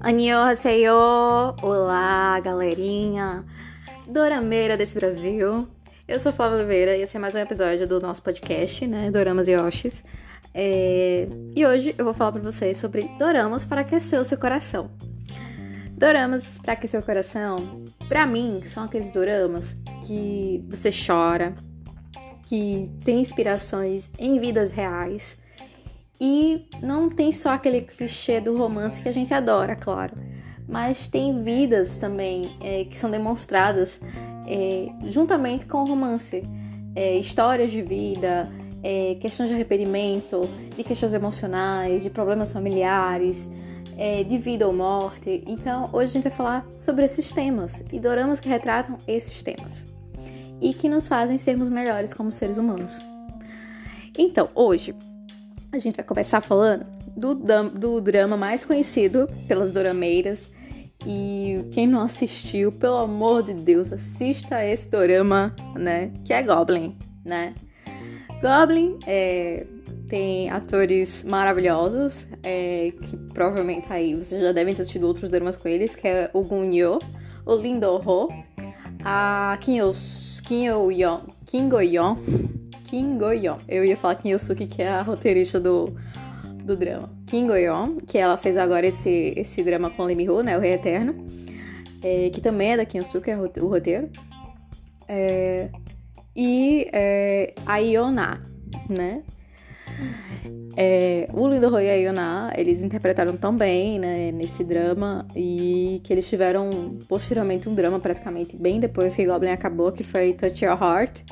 Annyeonghaseyo! Olá, galerinha dorameira desse Brasil. Eu sou Flávia Oliveira e esse é mais um episódio do nosso podcast, né, Doramas e Yoshis. É... E hoje eu vou falar para vocês sobre doramas para aquecer o seu coração. Doramas para aquecer o coração, para mim, são aqueles doramas que você chora, que tem inspirações em vidas reais e não tem só aquele clichê do romance que a gente adora, claro, mas tem vidas também é, que são demonstradas é, juntamente com o romance. É, histórias de vida, é, questões de arrependimento, de questões emocionais, de problemas familiares, é, de vida ou morte. Então, hoje a gente vai falar sobre esses temas e doramas que retratam esses temas e que nos fazem sermos melhores como seres humanos. Então, hoje a gente vai começar falando do, do drama mais conhecido pelas dorameiras. E quem não assistiu, pelo amor de Deus, assista esse dorama, né? Que é Goblin, né? Goblin é, tem atores maravilhosos, é, que provavelmente aí vocês já devem ter assistido outros dramas com eles, que é o Gun Yo, o Lin Do Ho, a Yo, Kim Yo Yeon, Kim Go Yeon, Kim Go-yeon. Eu ia falar Kim Yosuke, que é a roteirista do, do drama. Kim Go-yeon, que ela fez agora esse, esse drama com Lee Mi-ho, né? O Rei Eterno. É, que também é da Kim Yosuke, é o roteiro. É, e é, a Iona, né? É, o Roy e a Iona, eles interpretaram tão bem né, nesse drama e que eles tiveram posteriormente um drama praticamente bem depois que Goblin acabou, que foi Touch Your Heart,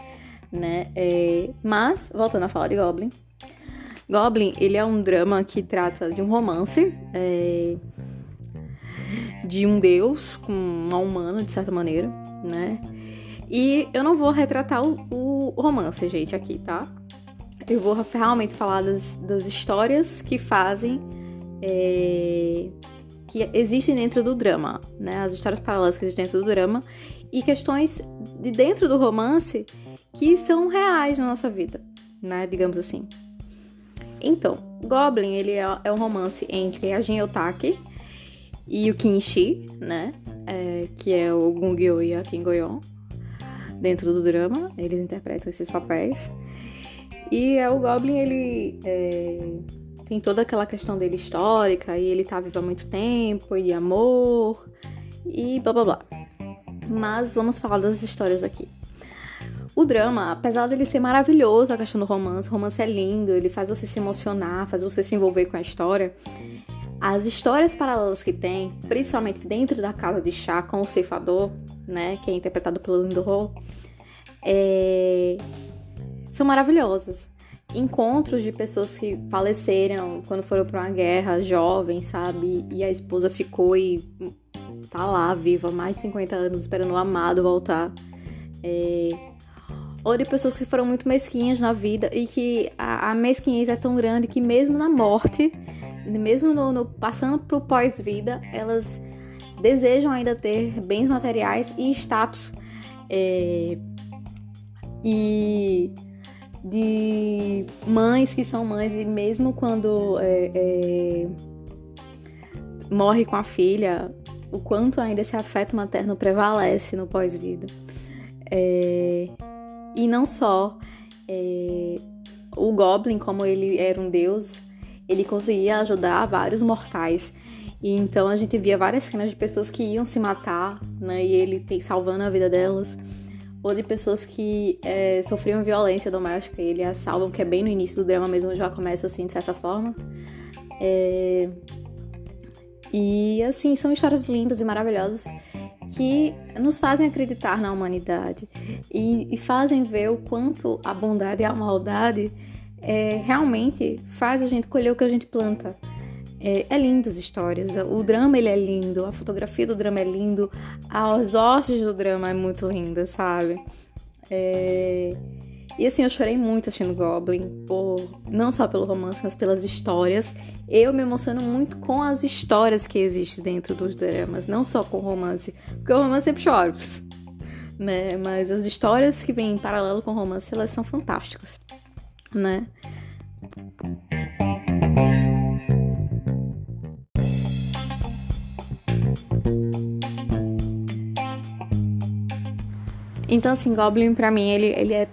né? É, mas, voltando a falar de Goblin, Goblin, ele é um drama que trata de um romance é, de um deus com uma humana, de certa maneira, né? E eu não vou retratar o, o romance, gente, aqui, tá? Eu vou realmente falar das, das histórias que fazem. É, que existem dentro do drama, né? As histórias paralelas que existem dentro do drama e questões de dentro do romance que são reais na nossa vida, né? Digamos assim. Então, Goblin, ele é, é um romance entre a Jin Otaki e o Kinshi, né? É, que é o Gungyo e a Kim Goyon. Dentro do drama, eles interpretam esses papéis. E é, o Goblin, ele é, tem toda aquela questão dele histórica, e ele tá vivo há muito tempo, e amor, e blá blá blá. Mas vamos falar das histórias aqui. O drama, apesar dele ser maravilhoso, a questão do romance, o romance é lindo, ele faz você se emocionar, faz você se envolver com a história. As histórias paralelas que tem, principalmente dentro da casa de chá com o ceifador, né, que é interpretado pelo Lindo Ho, é... são maravilhosas. Encontros de pessoas que faleceram quando foram para uma guerra, jovens, sabe? E a esposa ficou e tá lá, viva, mais de 50 anos, esperando o amado voltar. É ou de pessoas que foram muito mesquinhas na vida e que a, a mesquinhez é tão grande que mesmo na morte, mesmo no, no passando pro pós-vida, elas desejam ainda ter bens materiais e status. É, e de mães que são mães e mesmo quando é, é, morre com a filha, o quanto ainda esse afeto materno prevalece no pós-vida. É, e não só é, o Goblin, como ele era um deus, ele conseguia ajudar vários mortais. E então a gente via várias cenas de pessoas que iam se matar, né? E ele salvando a vida delas. Ou de pessoas que é, sofriam violência doméstica e ele as salvam, que é bem no início do drama mesmo, já começa assim, de certa forma. É... E assim, são histórias lindas e maravilhosas que nos fazem acreditar na humanidade e, e fazem ver o quanto a bondade e a maldade é, realmente faz a gente colher o que a gente planta. É, é lindo as histórias, o drama ele é lindo, a fotografia do drama é lindo, as hostes do drama é muito linda, sabe? É... E assim, eu chorei muito assistindo Goblin, por, não só pelo romance, mas pelas histórias. Eu me emociono muito com as histórias que existem dentro dos dramas, não só com o romance. Porque o romance sempre choro. né? Mas as histórias que vêm em paralelo com o romance, elas são fantásticas, né? Então, assim, Goblin, pra mim, ele, ele é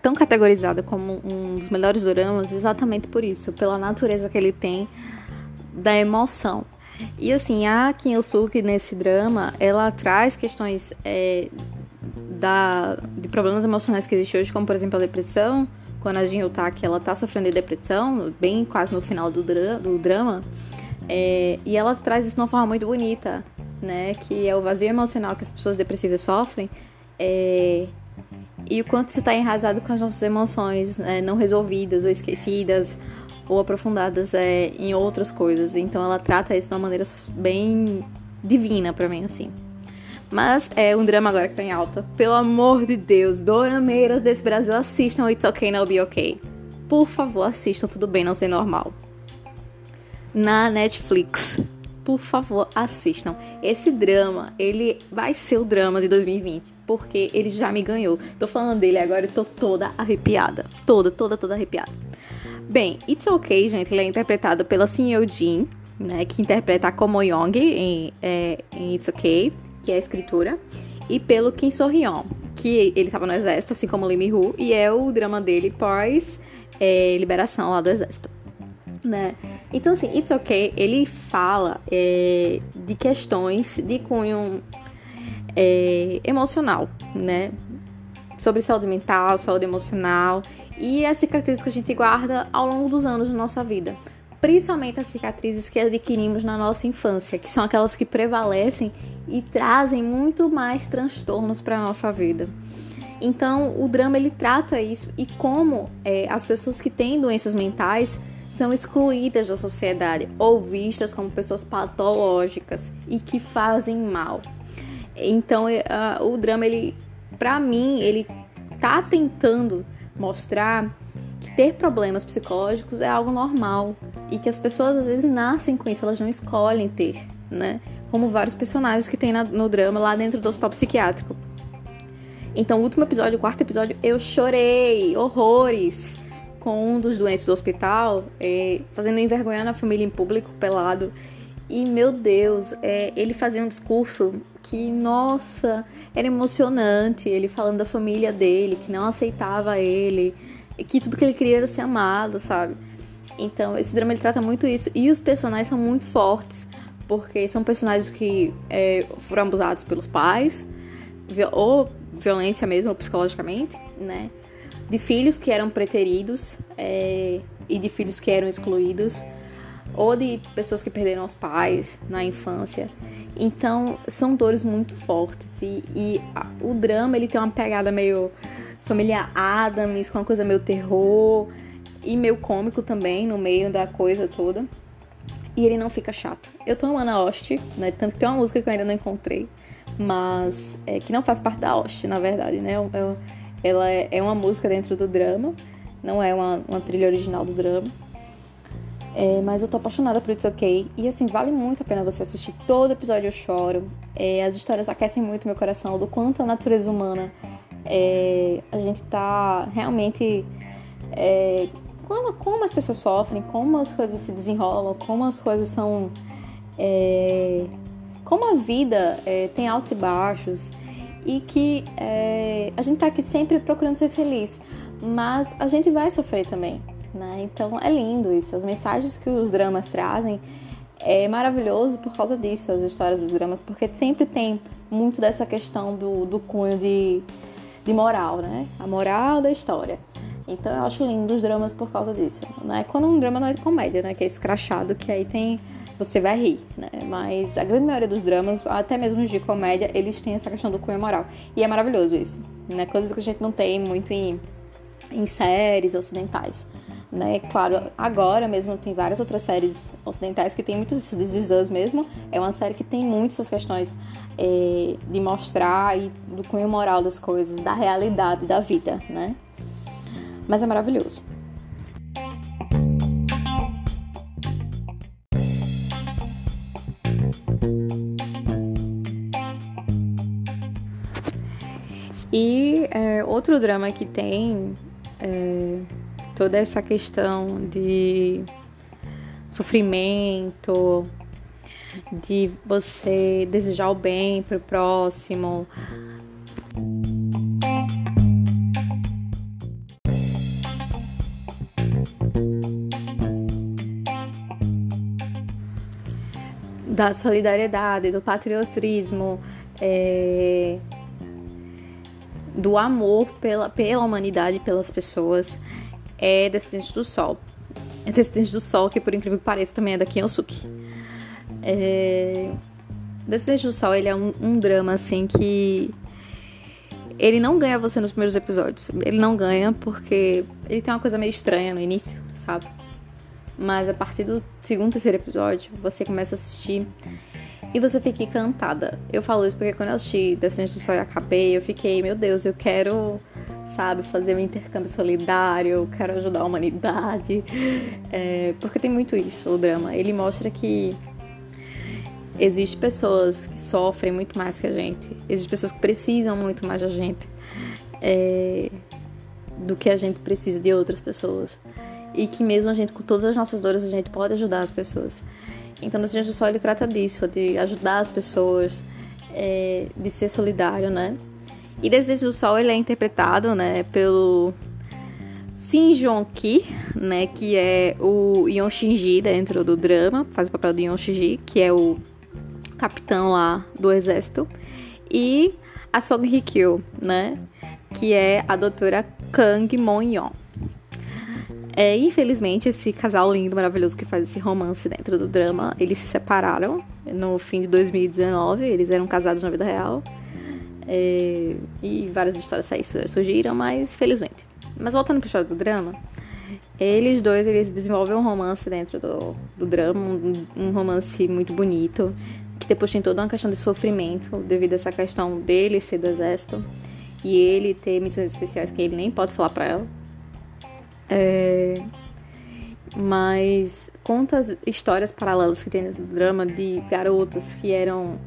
tão categorizado como um dos melhores doramas exatamente por isso, pela natureza que ele tem da emoção. E, assim, a Kim Il-suk nesse drama, ela traz questões é, da, de problemas emocionais que existem hoje, como, por exemplo, a depressão. Quando a Jin Utaki, ela tá sofrendo de depressão, bem quase no final do, dra do drama. É, e ela traz isso de uma forma muito bonita, né? Que é o vazio emocional que as pessoas depressivas sofrem é, e o quanto você está enraizado com as nossas emoções né, não resolvidas ou esquecidas ou aprofundadas é, em outras coisas. Então ela trata isso de uma maneira bem divina para mim, assim. Mas é um drama agora que tá em alta. Pelo amor de Deus, dorameiras desse Brasil, assistam It's Okay Now Be Okay. Por favor, assistam Tudo Bem Não Ser Normal. Na Netflix por favor, assistam. Esse drama, ele vai ser o drama de 2020, porque ele já me ganhou. Tô falando dele agora e tô toda arrepiada. Toda, toda, toda arrepiada. Bem, It's Okay, gente, ele é interpretado pela Sin Jin, né, que interpreta a Komo Young em, é, em It's Okay, que é a escritora, e pelo Kim So Hyun, que ele tava no exército, assim como Lee Mi-Hu, e é o drama dele pós é, liberação lá do exército né? Então, assim, It's Okay, ele fala é, de questões de cunho é, emocional, né? Sobre saúde mental, saúde emocional e as cicatrizes que a gente guarda ao longo dos anos da nossa vida. Principalmente as cicatrizes que adquirimos na nossa infância, que são aquelas que prevalecem e trazem muito mais transtornos para a nossa vida. Então, o drama ele trata isso e como é, as pessoas que têm doenças mentais são excluídas da sociedade ou vistas como pessoas patológicas e que fazem mal. Então, uh, o drama, ele, para mim, ele tá tentando mostrar que ter problemas psicológicos é algo normal e que as pessoas às vezes nascem com isso, elas não escolhem ter, né? Como vários personagens que tem na, no drama lá dentro do hospital psiquiátrico. Então, o último episódio, o quarto episódio, eu chorei horrores com um dos doentes do hospital, é, fazendo envergonhar a família em público, pelado. E, meu Deus, é, ele fazia um discurso que, nossa, era emocionante. Ele falando da família dele, que não aceitava ele, que tudo que ele queria era ser amado, sabe? Então, esse drama ele trata muito isso. E os personagens são muito fortes, porque são personagens que é, foram abusados pelos pais, ou violência mesmo, psicologicamente, né? De filhos que eram preteridos é, e de filhos que eram excluídos, ou de pessoas que perderam os pais na infância. Então, são dores muito fortes e, e a, o drama ele tem uma pegada meio família Adams, com uma coisa meio terror e meio cômico também no meio da coisa toda. E ele não fica chato. Eu tô amando a Host, né? Tanto que tem uma música que eu ainda não encontrei, mas é, que não faz parte da Host, na verdade, né? Eu, eu, ela é, é uma música dentro do drama, não é uma, uma trilha original do drama. É, mas eu tô apaixonada por It's Okay. E assim, vale muito a pena você assistir. Todo episódio eu choro. É, as histórias aquecem muito meu coração do quanto a natureza humana é, a gente tá realmente. É, como, as pessoas sofrem, como as coisas se desenrolam, como as coisas são. É, como a vida tem altos e baixos e que é, a gente está aqui sempre procurando ser feliz, mas a gente vai sofrer também, né? Então é lindo isso. As mensagens que os dramas trazem é maravilhoso por causa disso, as histórias dos dramas, porque sempre tem muito dessa questão do, do cunho de, de moral, né? A moral da história. Então eu acho lindo os dramas por causa disso, né? Quando um drama não é de comédia, né? Que é escrachado, que aí tem você vai rir, né? Mas a grande maioria dos dramas, até mesmo os de comédia, eles têm essa questão do cunho moral. E é maravilhoso isso, né? Coisas que a gente não tem muito em, em séries ocidentais. Né? Claro, agora mesmo tem várias outras séries ocidentais que tem muitos This Is mesmo. É uma série que tem muitas questões é, de mostrar e do cunho moral das coisas, da realidade da vida, né? Mas é maravilhoso. Outro drama que tem é, toda essa questão de sofrimento, de você desejar o bem pro próximo. Da solidariedade, do patriotismo, é, do amor pela, pela humanidade, pelas pessoas, é Descendente do Sol. É Descendente do Sol, que por incrível que pareça também é da Kinosuke. É... Descendente do Sol, ele é um, um drama, assim, que... Ele não ganha você nos primeiros episódios. Ele não ganha porque ele tem uma coisa meio estranha no início, sabe? Mas a partir do segundo, terceiro episódio, você começa a assistir e você fica encantada. Eu falo isso porque quando eu assisti Descendente do Sol e acabei, eu fiquei, meu Deus, eu quero, sabe, fazer um intercâmbio solidário, eu quero ajudar a humanidade. É, porque tem muito isso, o drama. Ele mostra que Existem pessoas que sofrem muito mais que a gente. Existem pessoas que precisam muito mais da gente é, do que a gente precisa de outras pessoas. E que mesmo a gente, com todas as nossas dores, a gente pode ajudar as pessoas. Então, Desejo do Sol, ele trata disso, de ajudar as pessoas, é, de ser solidário, né? E Desejo do Sol, ele é interpretado, né, pelo Shin Jong-ki, né, que é o Yeon Shinji dentro do drama, faz o papel do Yeon Shinji, que é o capitão lá do exército, e a Song Hye-kyo, né, que é a doutora Kang Mon-yeon. É, infelizmente, esse casal lindo, maravilhoso que faz esse romance dentro do drama, eles se separaram no fim de 2019. Eles eram casados na vida real. É, e várias histórias surgiram, mas felizmente. Mas voltando pro história do drama, eles dois eles desenvolvem um romance dentro do, do drama, um, um romance muito bonito, que depois tem toda uma questão de sofrimento devido a essa questão dele ser do exército e ele ter missões especiais que ele nem pode falar para ela. É, mas conta as histórias paralelas que tem nesse drama de garotas que eram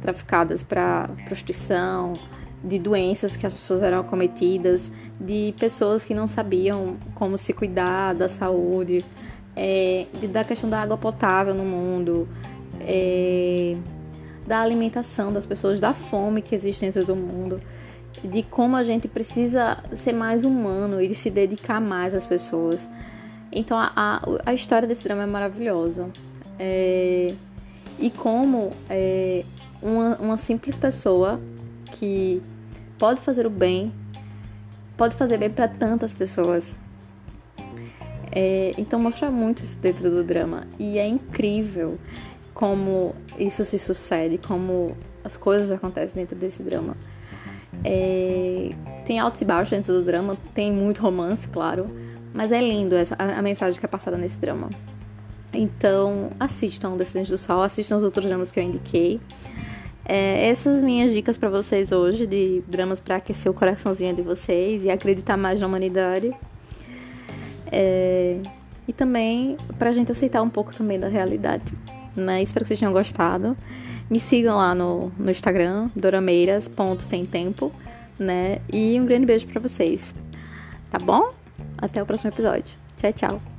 traficadas para prostituição, de doenças que as pessoas eram acometidas, de pessoas que não sabiam como se cuidar da saúde, é, de, da questão da água potável no mundo, é, da alimentação das pessoas, da fome que existe dentro do mundo de como a gente precisa ser mais humano e se dedicar mais às pessoas. Então a, a, a história desse drama é maravilhosa. É, e como é, uma, uma simples pessoa que pode fazer o bem, pode fazer bem para tantas pessoas. É, então mostra muito isso dentro do drama. E é incrível como isso se sucede, como as coisas acontecem dentro desse drama. É, tem altos e baixos dentro do drama, tem muito romance, claro, mas é lindo essa, a, a mensagem que é passada nesse drama. Então, assistam Descendente do Sol, assistam os outros dramas que eu indiquei. É, essas minhas dicas para vocês hoje de dramas para aquecer o coraçãozinho de vocês e acreditar mais na humanidade. É, e também pra gente aceitar um pouco também da realidade. Né? Espero que vocês tenham gostado. Me sigam lá no, no Instagram, dorameiras.semtempo, né? E um grande beijo para vocês. Tá bom? Até o próximo episódio. Tchau, tchau.